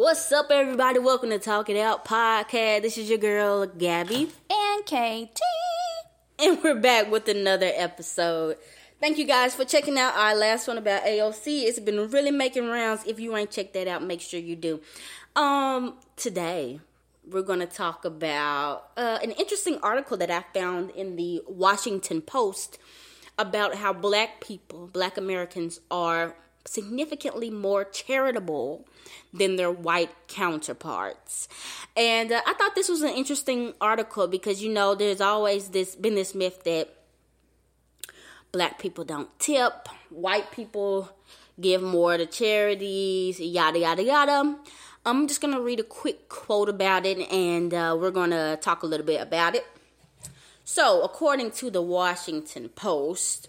What's up, everybody? Welcome to Talk It Out podcast. This is your girl, Gabby. And KT. And we're back with another episode. Thank you guys for checking out our last one about AOC. It's been really making rounds. If you ain't checked that out, make sure you do. Um, today we're going to talk about uh, an interesting article that I found in the Washington Post about how black people, black Americans, are significantly more charitable than their white counterparts. And uh, I thought this was an interesting article because you know there's always this been this myth that black people don't tip, white people give more to charities, yada yada yada. I'm just gonna read a quick quote about it, and uh, we're gonna talk a little bit about it. So, according to the Washington Post,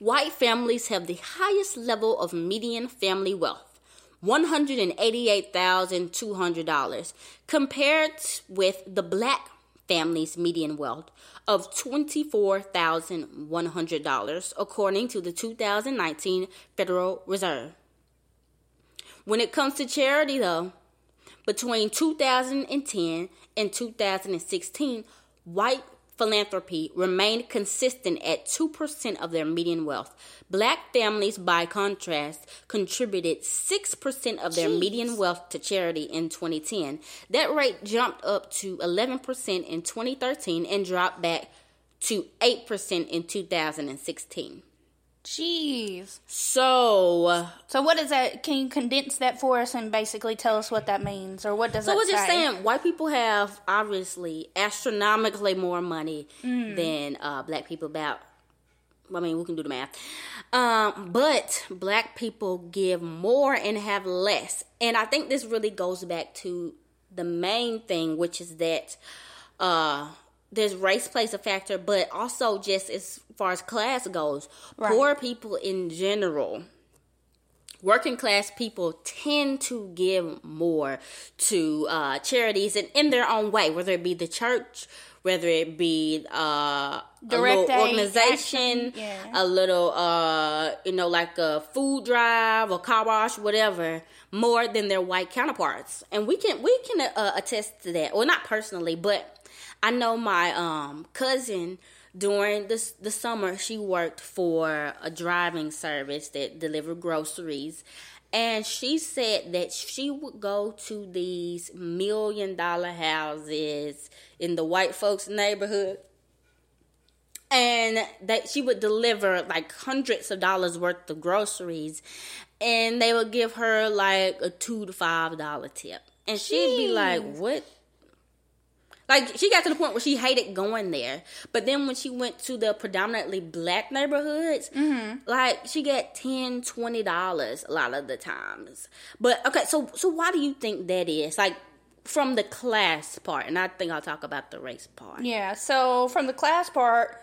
white families have the highest level of median family wealth. $188,200 compared with the black family's median wealth of $24,100 according to the 2019 Federal Reserve. When it comes to charity though, between 2010 and 2016, white philanthropy remained consistent at 2% of their median wealth. Black families, by contrast, contributed 6% of their Jeez. median wealth to charity in 2010. That rate jumped up to 11% in 2013 and dropped back to 8% in 2016. Jeez. So. So what is that? Can you condense that for us and basically tell us what that means, or what does so we're just saying white people have obviously astronomically more money mm. than uh, black people. About, I mean, we can do the math. Um, but black people give more and have less, and I think this really goes back to the main thing, which is that. Uh, there's race plays a factor, but also just as far as class goes, right. poor people in general, working class people tend to give more to uh, charities and in their own way, whether it be the church, whether it be uh, Direct a little organization, yeah. a little uh, you know like a food drive or car wash, whatever, more than their white counterparts, and we can we can uh, attest to that. Well, not personally, but I know my um cousin during the the summer she worked for a driving service that delivered groceries. And she said that she would go to these million dollar houses in the white folks neighborhood. And that she would deliver like hundreds of dollars worth of groceries. And they would give her like a two to five dollar tip. And she'd be like what like she got to the point where she hated going there. But then when she went to the predominantly black neighborhoods, mm-hmm. like she got 10 20 dollars a lot of the times. But okay, so so why do you think that is? Like from the class part, and I think I'll talk about the race part. Yeah, so from the class part,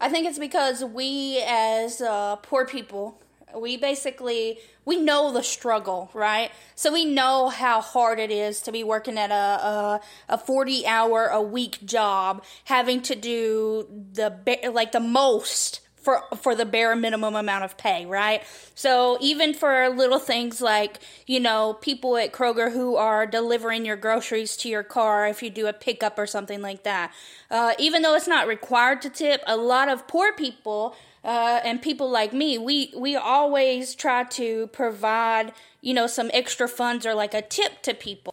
I think it's because we as uh, poor people we basically we know the struggle, right? So we know how hard it is to be working at a a, a 40 hour a week job, having to do the like the most for for the bare minimum amount of pay, right? So even for little things like, you know, people at Kroger who are delivering your groceries to your car if you do a pickup or something like that. Uh, even though it's not required to tip, a lot of poor people uh, and people like me, we we always try to provide, you know, some extra funds or like a tip to people.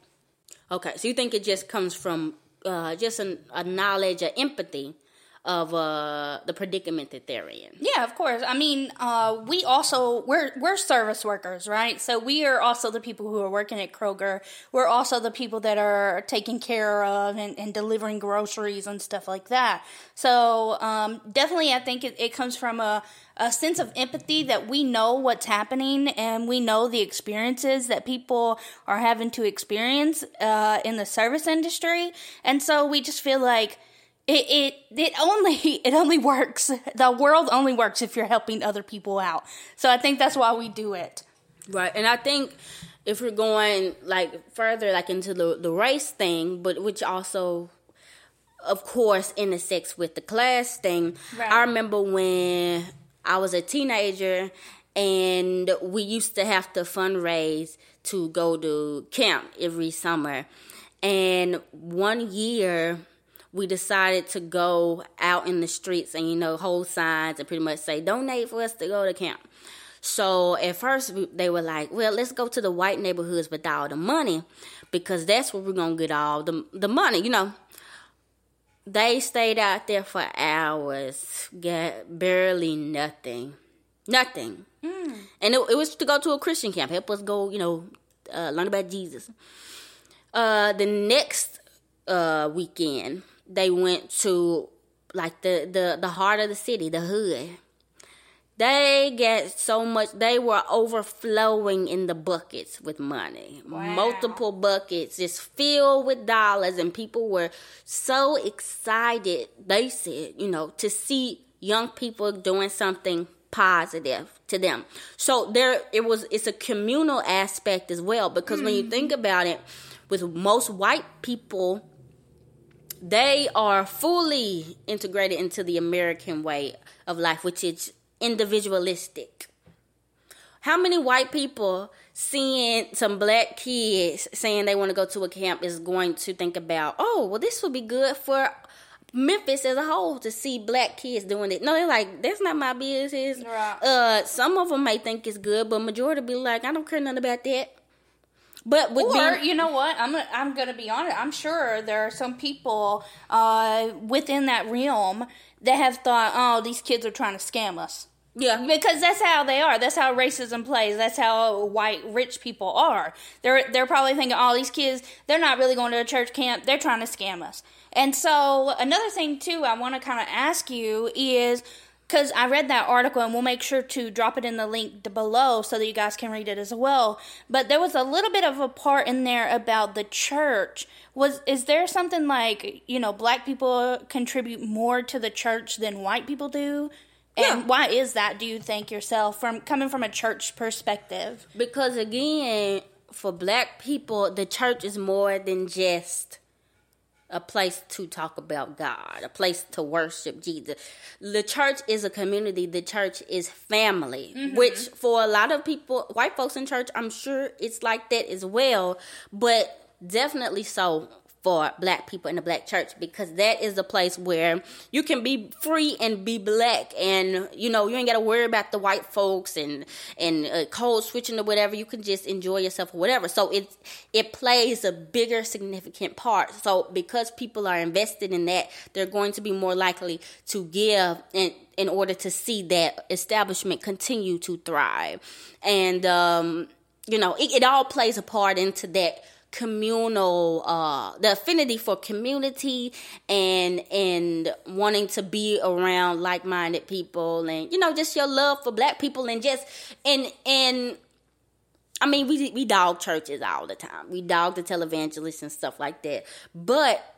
Okay, so you think it just comes from uh, just an, a knowledge, a empathy of uh, the predicament that they're in. Yeah, of course. I mean, uh, we also we're we're service workers, right? So we are also the people who are working at Kroger. We're also the people that are taking care of and, and delivering groceries and stuff like that. So um, definitely, I think it, it comes from a a sense of empathy that we know what's happening and we know the experiences that people are having to experience uh, in the service industry, and so we just feel like it, it it only it only works. The world only works if you're helping other people out. So i think that's why we do it. Right. And i think if we're going like further like into the the race thing but which also of course intersects with the class thing. Right. i remember when i was a teenager and we used to have to fundraise to go to camp every summer. And one year, we decided to go out in the streets and you know hold signs and pretty much say donate for us to go to camp. So at first they were like, "Well, let's go to the white neighborhoods with all the money, because that's where we're gonna get all the the money." You know, they stayed out there for hours, got barely nothing, nothing, mm. and it, it, was to go to a Christian camp, help us go, you know, uh, learn about Jesus. Uh, the next uh, weekend, they went to like the the the heart of the city, the hood they get so much, they were overflowing in the buckets with money. Wow. Multiple buckets just filled with dollars, and people were so excited, they said, you know, to see young people doing something positive to them. So there it was it's a communal aspect as well because mm-hmm. when you think mm-hmm. about it with most white people they are fully integrated into the American way of life which is individualistic. How many white people seeing some black kids saying they want to go to a camp is going to think about, oh, well, this would be good for Memphis as a whole to see black kids doing it. No, they're like, that's not my business. Right. Uh, some of them may think it's good, but majority be like, I don't care nothing about that. But with or being, you know what, I'm I'm gonna be honest. I'm sure there are some people uh, within that realm that have thought, oh, these kids are trying to scam us. Yeah, because that's how they are. That's how racism plays. That's how white rich people are. They're they're probably thinking, "Oh, these kids, they're not really going to a church camp. They're trying to scam us." And so, another thing too, I want to kind of ask you is because I read that article, and we'll make sure to drop it in the link below so that you guys can read it as well. But there was a little bit of a part in there about the church. Was is there something like you know black people contribute more to the church than white people do? And yeah. why is that, do you think yourself, from coming from a church perspective? Because again, for black people, the church is more than just a place to talk about God, a place to worship Jesus. The church is a community, the church is family, mm-hmm. which for a lot of people, white folks in church, I'm sure it's like that as well, but definitely so for black people in the black church because that is a place where you can be free and be black. And you know you ain't got to worry about the white folks and and uh, code switching or whatever. You can just enjoy yourself or whatever. So it it plays a bigger significant part. So because people are invested in that they're going to be more likely to give and in order to see that establishment continue to thrive. And um you know it, it all plays a part into that communal uh the affinity for community and and wanting to be around like-minded people and you know just your love for black people and just and and I mean we we dog churches all the time. We dog the televangelists and stuff like that. But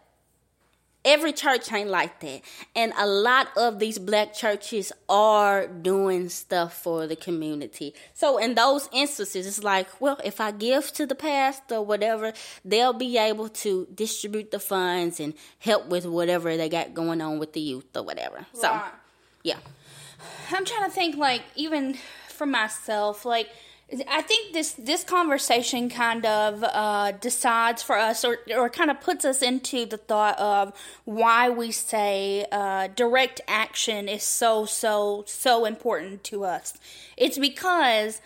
Every church ain't like that. And a lot of these black churches are doing stuff for the community. So in those instances, it's like, well, if I give to the pastor or whatever, they'll be able to distribute the funds and help with whatever they got going on with the youth or whatever. Right. So, yeah. I'm trying to think, like, even for myself, like, I think this this conversation kind of uh, decides for us, or or kind of puts us into the thought of why we say uh, direct action is so so so important to us. It's because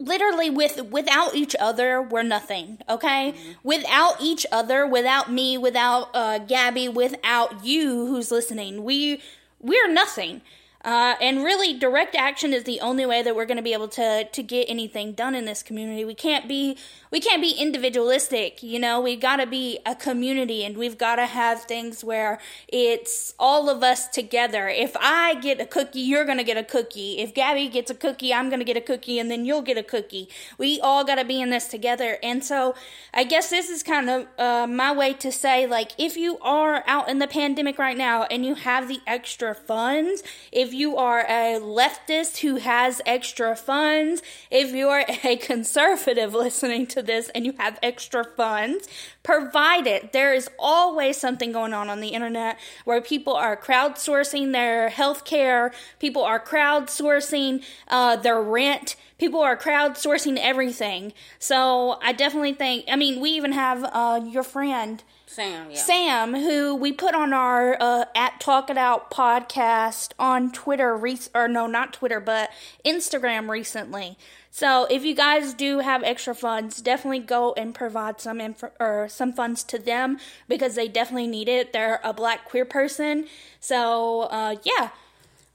literally with without each other we're nothing okay mm-hmm. without each other without me without uh, gabby without you who's listening we we're nothing uh, and really, direct action is the only way that we're going to be able to to get anything done in this community. We can't be we can't be individualistic. You know, we got to be a community, and we've got to have things where it's all of us together. If I get a cookie, you're to get a cookie. If Gabby gets a cookie, I'm to get a cookie, and then you'll get a cookie. We all got to be in this together. And so, I guess this is kind of uh, my way to say, like, if you are out in the pandemic right now and you have the extra funds, if you are a leftist who has extra funds, if you are a conservative listening to this and you have extra funds, provided. There is always something going on on the internet where people are crowdsourcing their health care, people are crowdsourcing uh, their rent, people are crowdsourcing everything. So I definitely think, I mean, we even have uh, your friend. Sam, yeah. Sam, who we put on our uh, at Talk It Out podcast on Twitter, re- or no, not Twitter, but Instagram recently. So if you guys do have extra funds, definitely go and provide some inf- or some funds to them because they definitely need it. They're a black queer person, so uh, yeah.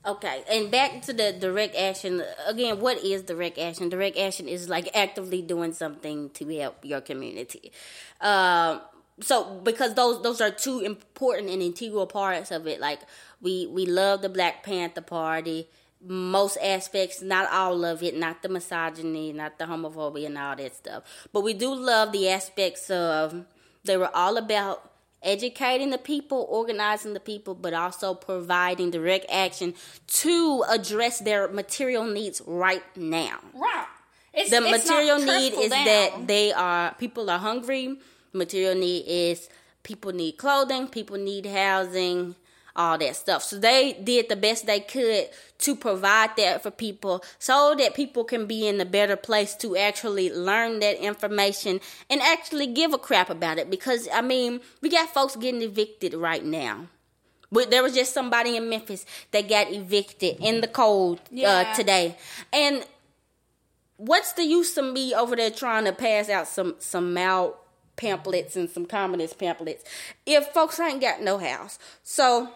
Okay, and back to the direct action. Again, what is direct action? Direct action is like actively doing something to help your community. Uh, so because those those are two important and integral parts of it. Like we we love the Black Panther Party most aspects, not all of it, not the misogyny, not the homophobia, and all that stuff. But we do love the aspects of they were all about educating the people, organizing the people, but also providing direct action to address their material needs right now. Right. It's, the it's material need is down. that they are people are hungry. Material need is people need clothing, people need housing, all that stuff. So they did the best they could to provide that for people so that people can be in a better place to actually learn that information and actually give a crap about it. Because, I mean, we got folks getting evicted right now. But there was just somebody in Memphis that got evicted in the cold uh, yeah. uh, today. And what's the use of me over there trying to pass out some some Mao pamphlets and some communist pamphlets if folks ain't got no house? So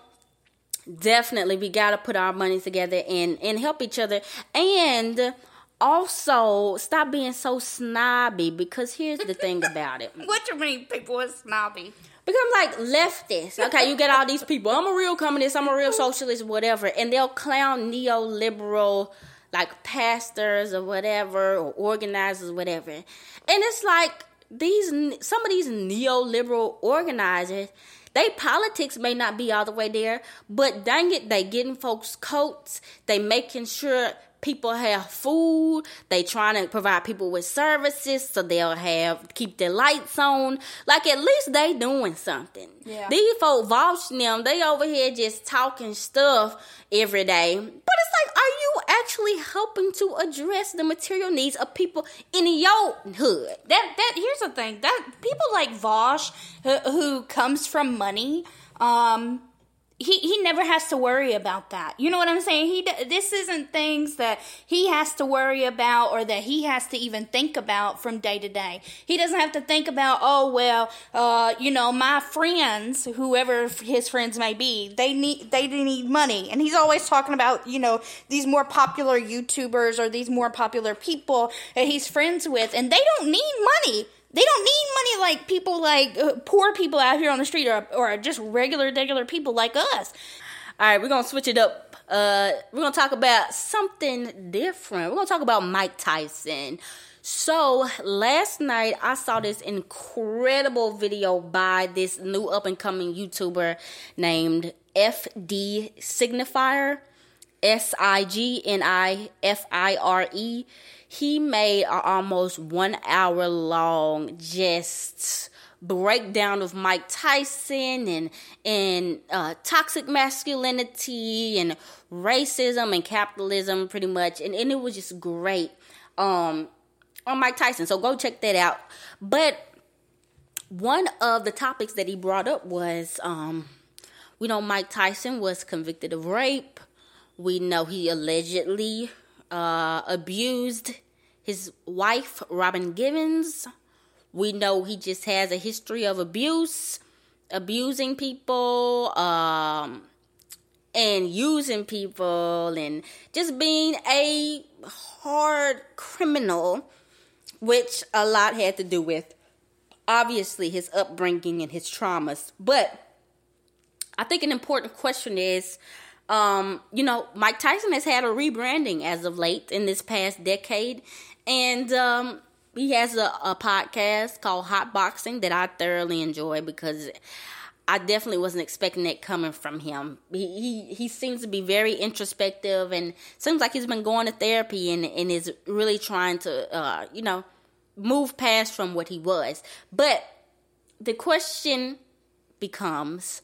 definitely we got to put our money together and and help each other. And also stop being so snobby because here's the thing about it. What do you mean people are snobby? Become like leftists. Okay you get all these people. I'm a real communist i'm a real socialist whatever. And they'll clown neoliberal like pastors or whatever or organizers whatever. And it's like these some of these neoliberal organizers they politics may not be all the way there, but dang it, they getting folks coats. They making sure people have food. They trying to provide people with services so they'll have keep their lights on. Like at least they doing something. Yeah. These folks watching them, they over here just talking stuff every day. But it's like, are you actually helping to address the material needs of people in your hood? That that here's the thing that people like Vaush who, who comes from money. Um, he he never has to worry about that. You know what I'm saying? He this isn't things that he has to worry about or that he has to even think about from day to day. He doesn't have to think about oh well, uh, you know my friends, whoever his friends may be, they need they need money, and he's always talking about you know these more popular YouTubers or these more popular people that he's friends with, and they don't need money. They don't need money like people like uh, poor people out here on the street or, or just regular, regular people like us. All right, we're to switch it up. Uh, we're to talk about something different. We're to talk about Mike Tyson. So last night I saw this incredible video by this new up and coming YouTuber named FD Signifier. S I G N I F I R E he made an almost one hour long just breakdown of Mike Tyson and and uh, toxic masculinity and racism and capitalism, pretty much, and, and it was just great um, on Mike Tyson. So go check that out. But one of the topics that he brought up was, um, we know Mike Tyson was convicted of rape. We know he allegedly uh, abused his wife, Robin Givens. We know he just has a history of abuse, abusing people, um, and using people, and just being a hard criminal, which a lot had to do with obviously his upbringing and his traumas. But I think an important question is um, you know, Mike Tyson has had a rebranding as of late in this past decade, and um, he has a, a podcast called Hot Boxing that I thoroughly enjoy because I definitely wasn't expecting that coming from him. He, he he seems to be very introspective and seems like he's been going to therapy and and is really trying to uh, you know move past from what he was. But the question becomes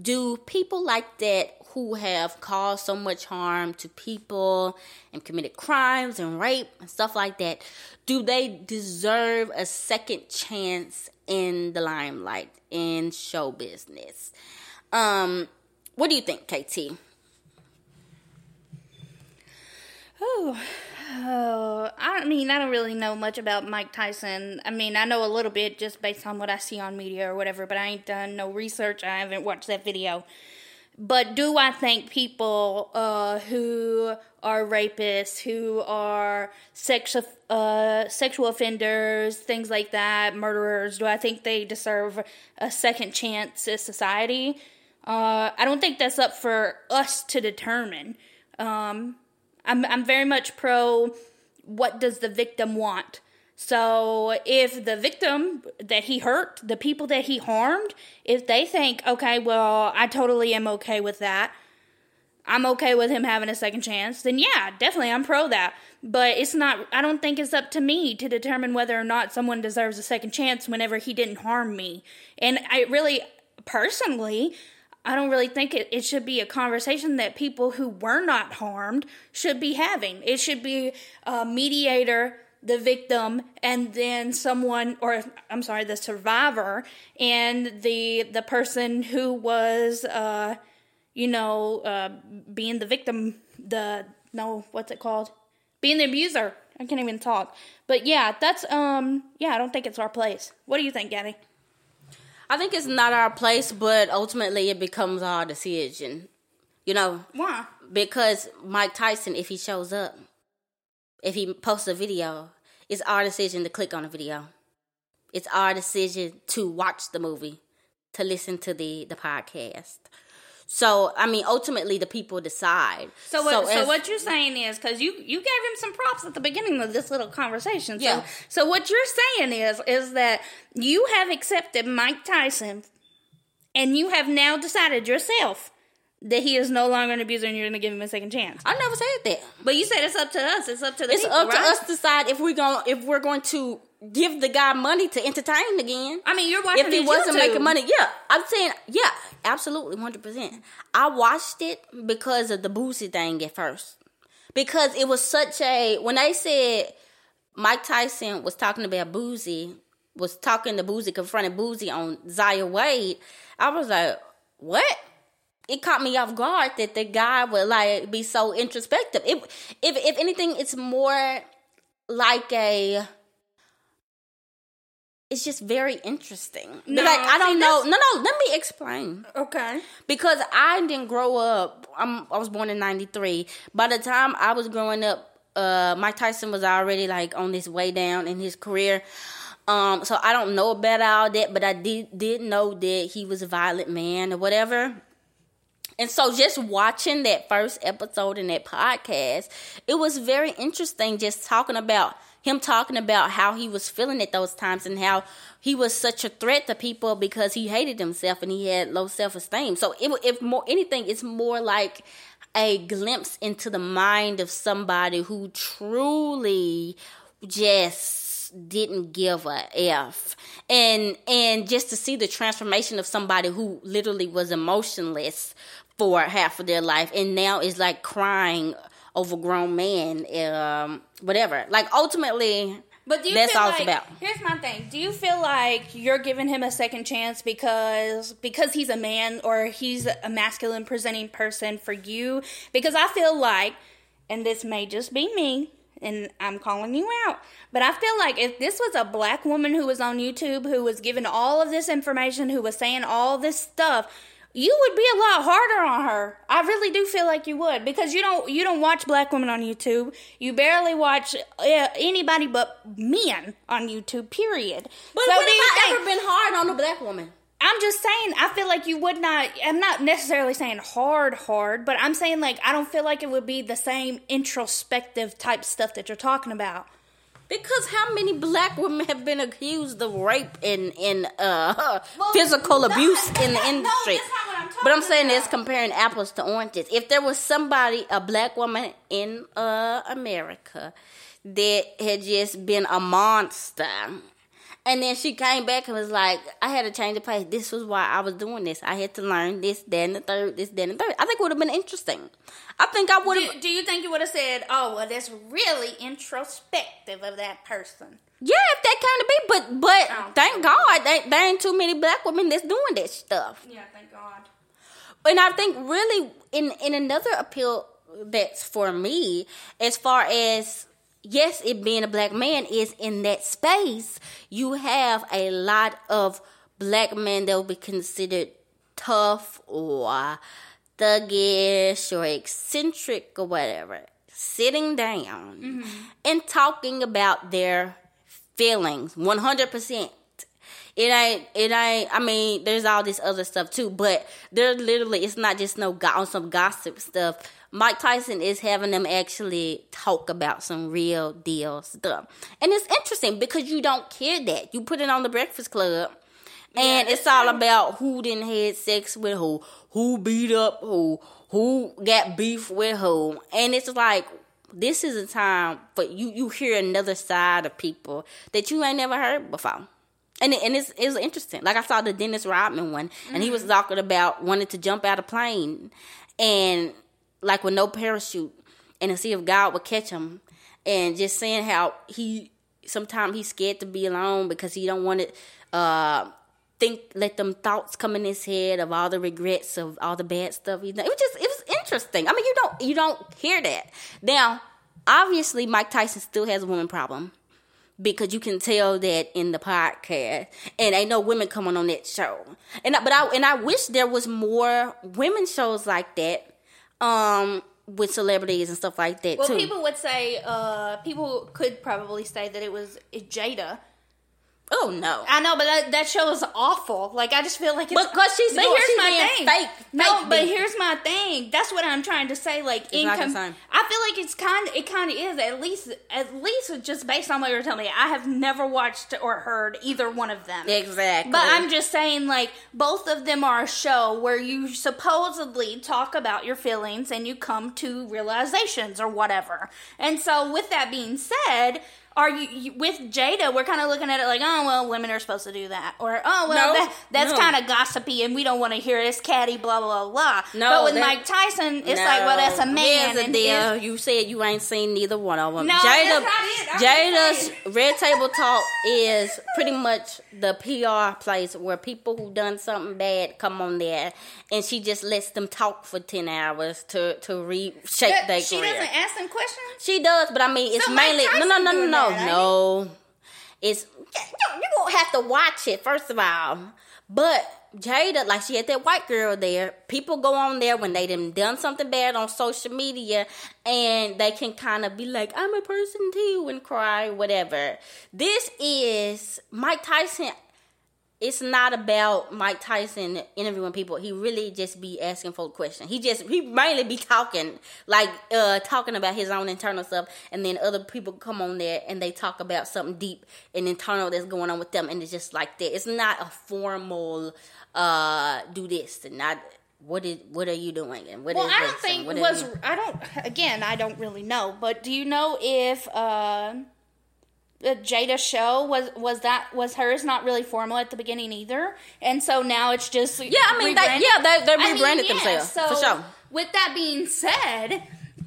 do people like that who have caused so much harm to people and committed crimes and rape and stuff like that do they deserve a second chance in the limelight in show business? Um what do you think kt oh Oh, I mean, I don't really know much about Mike Tyson. I mean, I know a little bit just based on what I see on media or whatever, but I ain't done no research. I haven't watched that video. But do I think people uh, who are rapists, who are sex, uh, sexual offenders, things like that, murderers, do I think they deserve a second chance in society? Uh, I don't think that's up for us to determine. Um, I'm I'm very much pro what does the victim want? So if the victim that he hurt, the people that he harmed, if they think, okay, well, I totally am okay with that. I'm okay with him having a second chance, then yeah, definitely I'm pro that. But it's not I don't think it's up to me to determine whether or not someone deserves a second chance whenever he didn't harm me. And I really personally I don't really think it, it should be a conversation that people who were not harmed should be having. It should be a mediator, the victim, and then someone, or I'm sorry, the survivor, and the the person who was, uh, you know, uh, being the victim. The no, what's it called? Being the abuser. I can't even talk. But yeah, that's um, yeah. I don't think it's our place. What do you think, Gabby? I think it's not our place, but ultimately it becomes our decision. You know? Why? Because Mike Tyson, if he shows up, if he posts a video, it's our decision to click on the video. It's our decision to watch the movie, to listen to the the podcast. So I mean, ultimately, the people decide. So what? So, so what you're saying is because you you gave him some props at the beginning of this little conversation. So, yeah. So what you're saying is is that you have accepted Mike Tyson, and you have now decided yourself that he is no longer an abuser and you're going to give him a second chance. I never said that. But you said it's up to us. It's up to the It's people, up right? to us to decide if we're going if we're going to give the guy money to entertain again. I mean, you're watching If he wasn't YouTube. making money, yeah. I'm saying, yeah, absolutely, 100%. I watched it because of the Boosie thing at first. Because it was such a, when they said Mike Tyson was talking about Boosie, was talking to Boosie, confronting Boosie on Zaya Wade, I was like, what? It caught me off guard that the guy would like be so introspective. It, if if anything, it's more like a it's just very interesting. No, like I don't know. No, no. Let me explain. Okay. Because I didn't grow up. I'm, I was born in '93. By the time I was growing up, uh, Mike Tyson was already like on his way down in his career. Um, so I don't know about all that, but I did did know that he was a violent man or whatever. And so just watching that first episode in that podcast, it was very interesting just talking about him talking about how he was feeling at those times and how he was such a threat to people because he hated himself and he had low self-esteem. So it, if more anything, it's more like a glimpse into the mind of somebody who truly just didn't give a f and and just to see the transformation of somebody who literally was emotionless for half of their life and now is like crying over grown man um whatever like ultimately But do you that's all like, it's about Here's my thing. Do you feel like you're giving him a second chance because because he's a man or he's a masculine presenting person for you? Because I feel like, and this may just be me, and I'm calling you out, but I feel like if this was a black woman who was on YouTube who was giving all of this information, who was saying all this stuff. You would be a lot harder on her. I really do feel like you would because you don't you don't watch black women on YouTube. You barely watch uh, anybody but men on YouTube. Period. but so when have I think- ever been hard on a black woman I'm just saying, I feel like you would not. I'm not necessarily saying hard, hard, but I'm saying like I don't feel like it would be the same introspective type stuff that you're talking about. Because how many black women have been accused of rape and, and uh, well, physical no, abuse in the industry? No, I'm but I'm saying it's comparing apples to oranges. If there was somebody, a black woman in uh, America, that had just been a monster and then she came back and was like, I had to change the pace. This was why I was doing this. I had to learn this, then the third, this, then the third. I think it would have been interesting. I think I would have. Do, do, you think you would have said, oh, well, that's really introspective of that person? Yeah, if that kind of be. But but thank God, there, there ain't too many black women that's doing that stuff. Yeah, thank God. And I think really in in another appeal that's for me, as far as yes, it being a black man is in that space, you have a lot of black men that will be considered tough or thuggish or eccentric or whatever, sitting down mm-hmm. and talking about their feelings 100%. It ain't, it ain't, I mean, there's all this other stuff too, but they're literally, it's not just no, on some gossip stuff Mike Tyson is having them actually talk about some real deal stuff. And it's interesting because you don't care that. You put it on the Breakfast Club and yeah, it's all true. about who didn't had sex with who, who beat up who, who got beef with who. And it's like this is a time for you you hear another side of people that you ain't never heard before. And, it, and it's, it's interesting. Like I saw the Dennis Rodman one, and mm-hmm. he was mm-hmm. talking about wanting to jump out of a plane, and like with no parachute and to see if God would catch him and just saying how he sometimes he's scared to be alone because he don't want to uh, think let them thoughts come in his head of all the regrets of all the bad stuff he done. It was just it was interesting. I mean you don't you don't hear that. Now, obviously Mike Tyson still has a woman problem. Because you can tell that in the podcast, and ain't no women coming on that show. And I, but I and I wish there was more women shows like that um, with celebrities and stuff like that well, too. people would say, uh, people could probably say that it was Jada Oh no! I know, but that, that show is awful. Like I just feel like it's because she's but here's she's my thing. Fake, no, fake but here's my thing. That's what I'm trying to say. Like it's income, I feel like it's kind. of It kind of is at least at least just based on what you're telling me. I have never watched or heard either one of them. Exactly. But I'm just saying, like both of them are a show where you supposedly talk about your feelings and you come to realizations or whatever. And so, with that being said are you, you with Jada? We're kind of looking at it like, oh well, women are supposed to do that, or oh well, that, that's no. kind of gossipy, and we don't want to hear this catty blah blah blah. No, but with Mike Tyson, it's no. like, well, that's a man. Here's the deal. You said you ain't seen neither one of them. No, Jada, Jada's Red Table Talk is pretty much the PR place where people who done something bad come on there, and she just lets them talk for ten hours to to reshape their She doesn't ask them questions. She does, but I mean, it's so mainly no, no, no, no, no no, no. It's you won't have to watch it first of all. But Jada, like she had that white girl there. People go on there when they done done something bad on social media, and they can kind of be like, "I'm a person too," and cry, whatever. This is Mike Tyson it's not about Mike Tyson interviewing people. He really just be asking for questions. He just he mainly be talking like uh talking about his own internal stuff, and then other people come on there and they talk about something deep and internal that's going on with them, and it's just like that. It's not a formal uh do this and not what is what are you doing and what well, I don't think was I don't again I don't really know, but do you know if uh the Jada show was was that was hers not really formal at the beginning either, and so now it's just yeah. I mean, they, yeah, they they rebranded I mean, yeah, themselves so for sure. With that being said,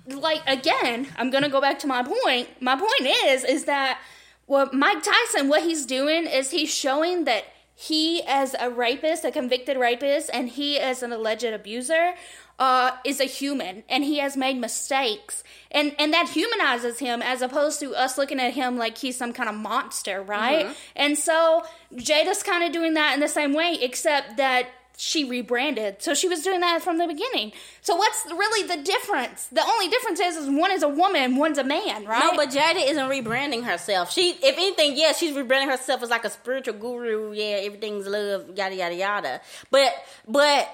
like again, I'm gonna go back to my point. My point is is that what Mike Tyson, what he's doing is he's showing that he as a rapist, a convicted rapist, and he as an alleged abuser uh, is a human and he has made mistakes. And and that humanizes him as opposed to us looking at him like he's some kind of monster right? Mm-hmm. and so jada's kind of doing that in the same way except that she rebranded. So she was doing that from the beginning. So what's really the difference? The only difference is, is one is a woman one's a man right? no but jada isn't rebranding herself. She if anything yeah she's rebranding herself as like a spiritual guru. Yeah everything's love yada yada yada. But but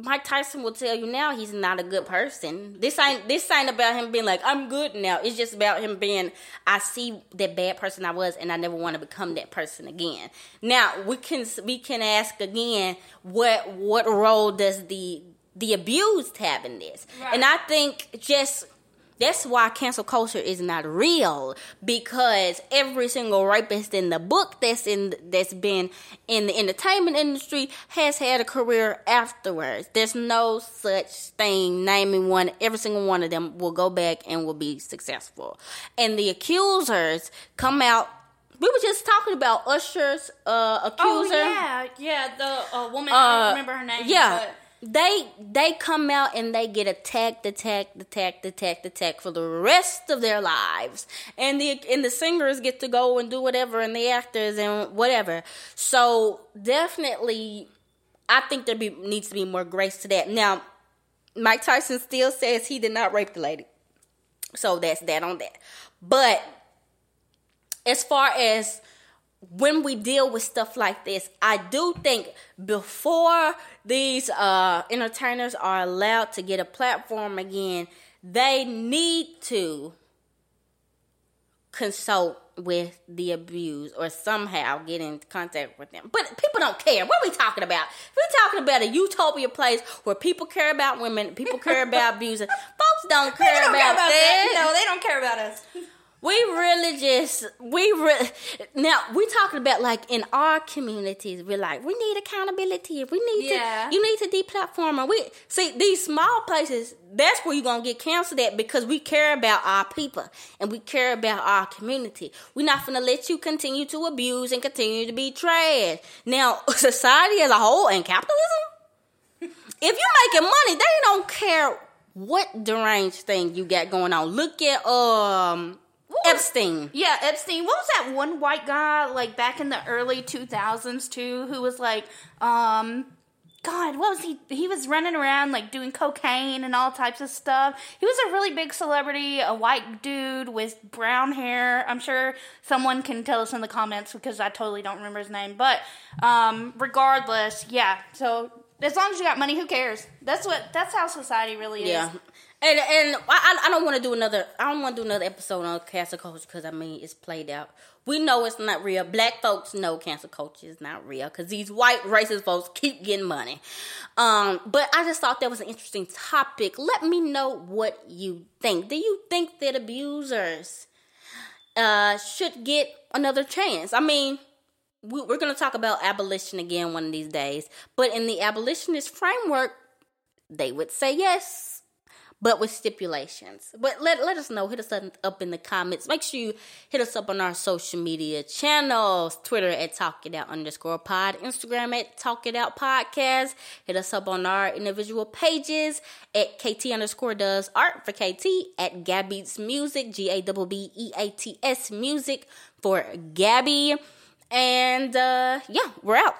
Mike Tyson will tell you now he's not a good person. This ain't this ain't about him being like I'm good now. It's just about him being I see that bad person I was and I never want to become that person again. Now we can we can ask again what what role does the the abused have in this? Right. And I think just that's why cancel culture is not real because every single rapist in the book that's in that's been in the entertainment industry has had a career afterwards. There's no such thing. Naming one, every single one of them will go back and will be successful. And the accusers come out we were just talking about Usher's uh, accuser. Oh yeah, yeah, the uh, woman. Uh, I don't remember her name. Yeah, but they they come out and they get attacked, attacked, attacked, attacked, attacked for the rest of their lives, and the and the singers get to go and do whatever, and the actors and whatever. So definitely, I think there be, needs to be more grace to that. Now, Mike Tyson still says he did not rape the lady, so that's that on that. But as far as when we deal with stuff like this, I do think before these uh, entertainers are allowed to get a platform again, they need to consult with the abused or somehow get in contact with them. But people don't care. What are we talking about? We're talking about a utopia place where people care about women, people care about abusing. Folks don't care don't about, care about that. that. No, they don't care about us we really just we re- now we talking about like in our communities we're like we need accountability. We need yeah. to you need to deplatform and we see these small places that's where you're gonna get canceled at because we care about our people and we care about our community. We're not gonna let you continue to abuse and continue to be trash. Now society as a whole and capitalism? If you're making money they don't care what deranged thing you got going on. Look at um Epstein. Yeah, Epstein. What was that one white guy like back in the early 2000s too who was like um God, what was he? He was running around like doing cocaine and all types of stuff. He was a really big celebrity, a white dude with brown hair. I'm sure someone can tell us in the comments because I totally don't remember his name. But um, regardless, yeah. So as long as you got money, who cares? That's what. That's how society really is. Yeah, and and I, I don't want to do another. I don't want to do another episode on cancel culture because I mean it's played out. We know it's not real. Black folks know cancel culture is not real because these white racist folks keep getting money. Um, but I just thought that was an interesting topic. Let me know what you think. Do you think that abusers uh, should get another chance? I mean, we, we're going to talk about abolition again one of these days, but in the abolitionist framework, they would say yes but with stipulations. But let, let us know. Hit us up in the comments. Make sure you hit us up on our social media channels Twitter at Talk It Out underscore pod, Instagram at Talk It Out podcast. Hit us up on our individual pages at KT underscore does art for KT, at Gabby's Music, G A B B E A T S Music for Gabby. And uh, yeah, we're out.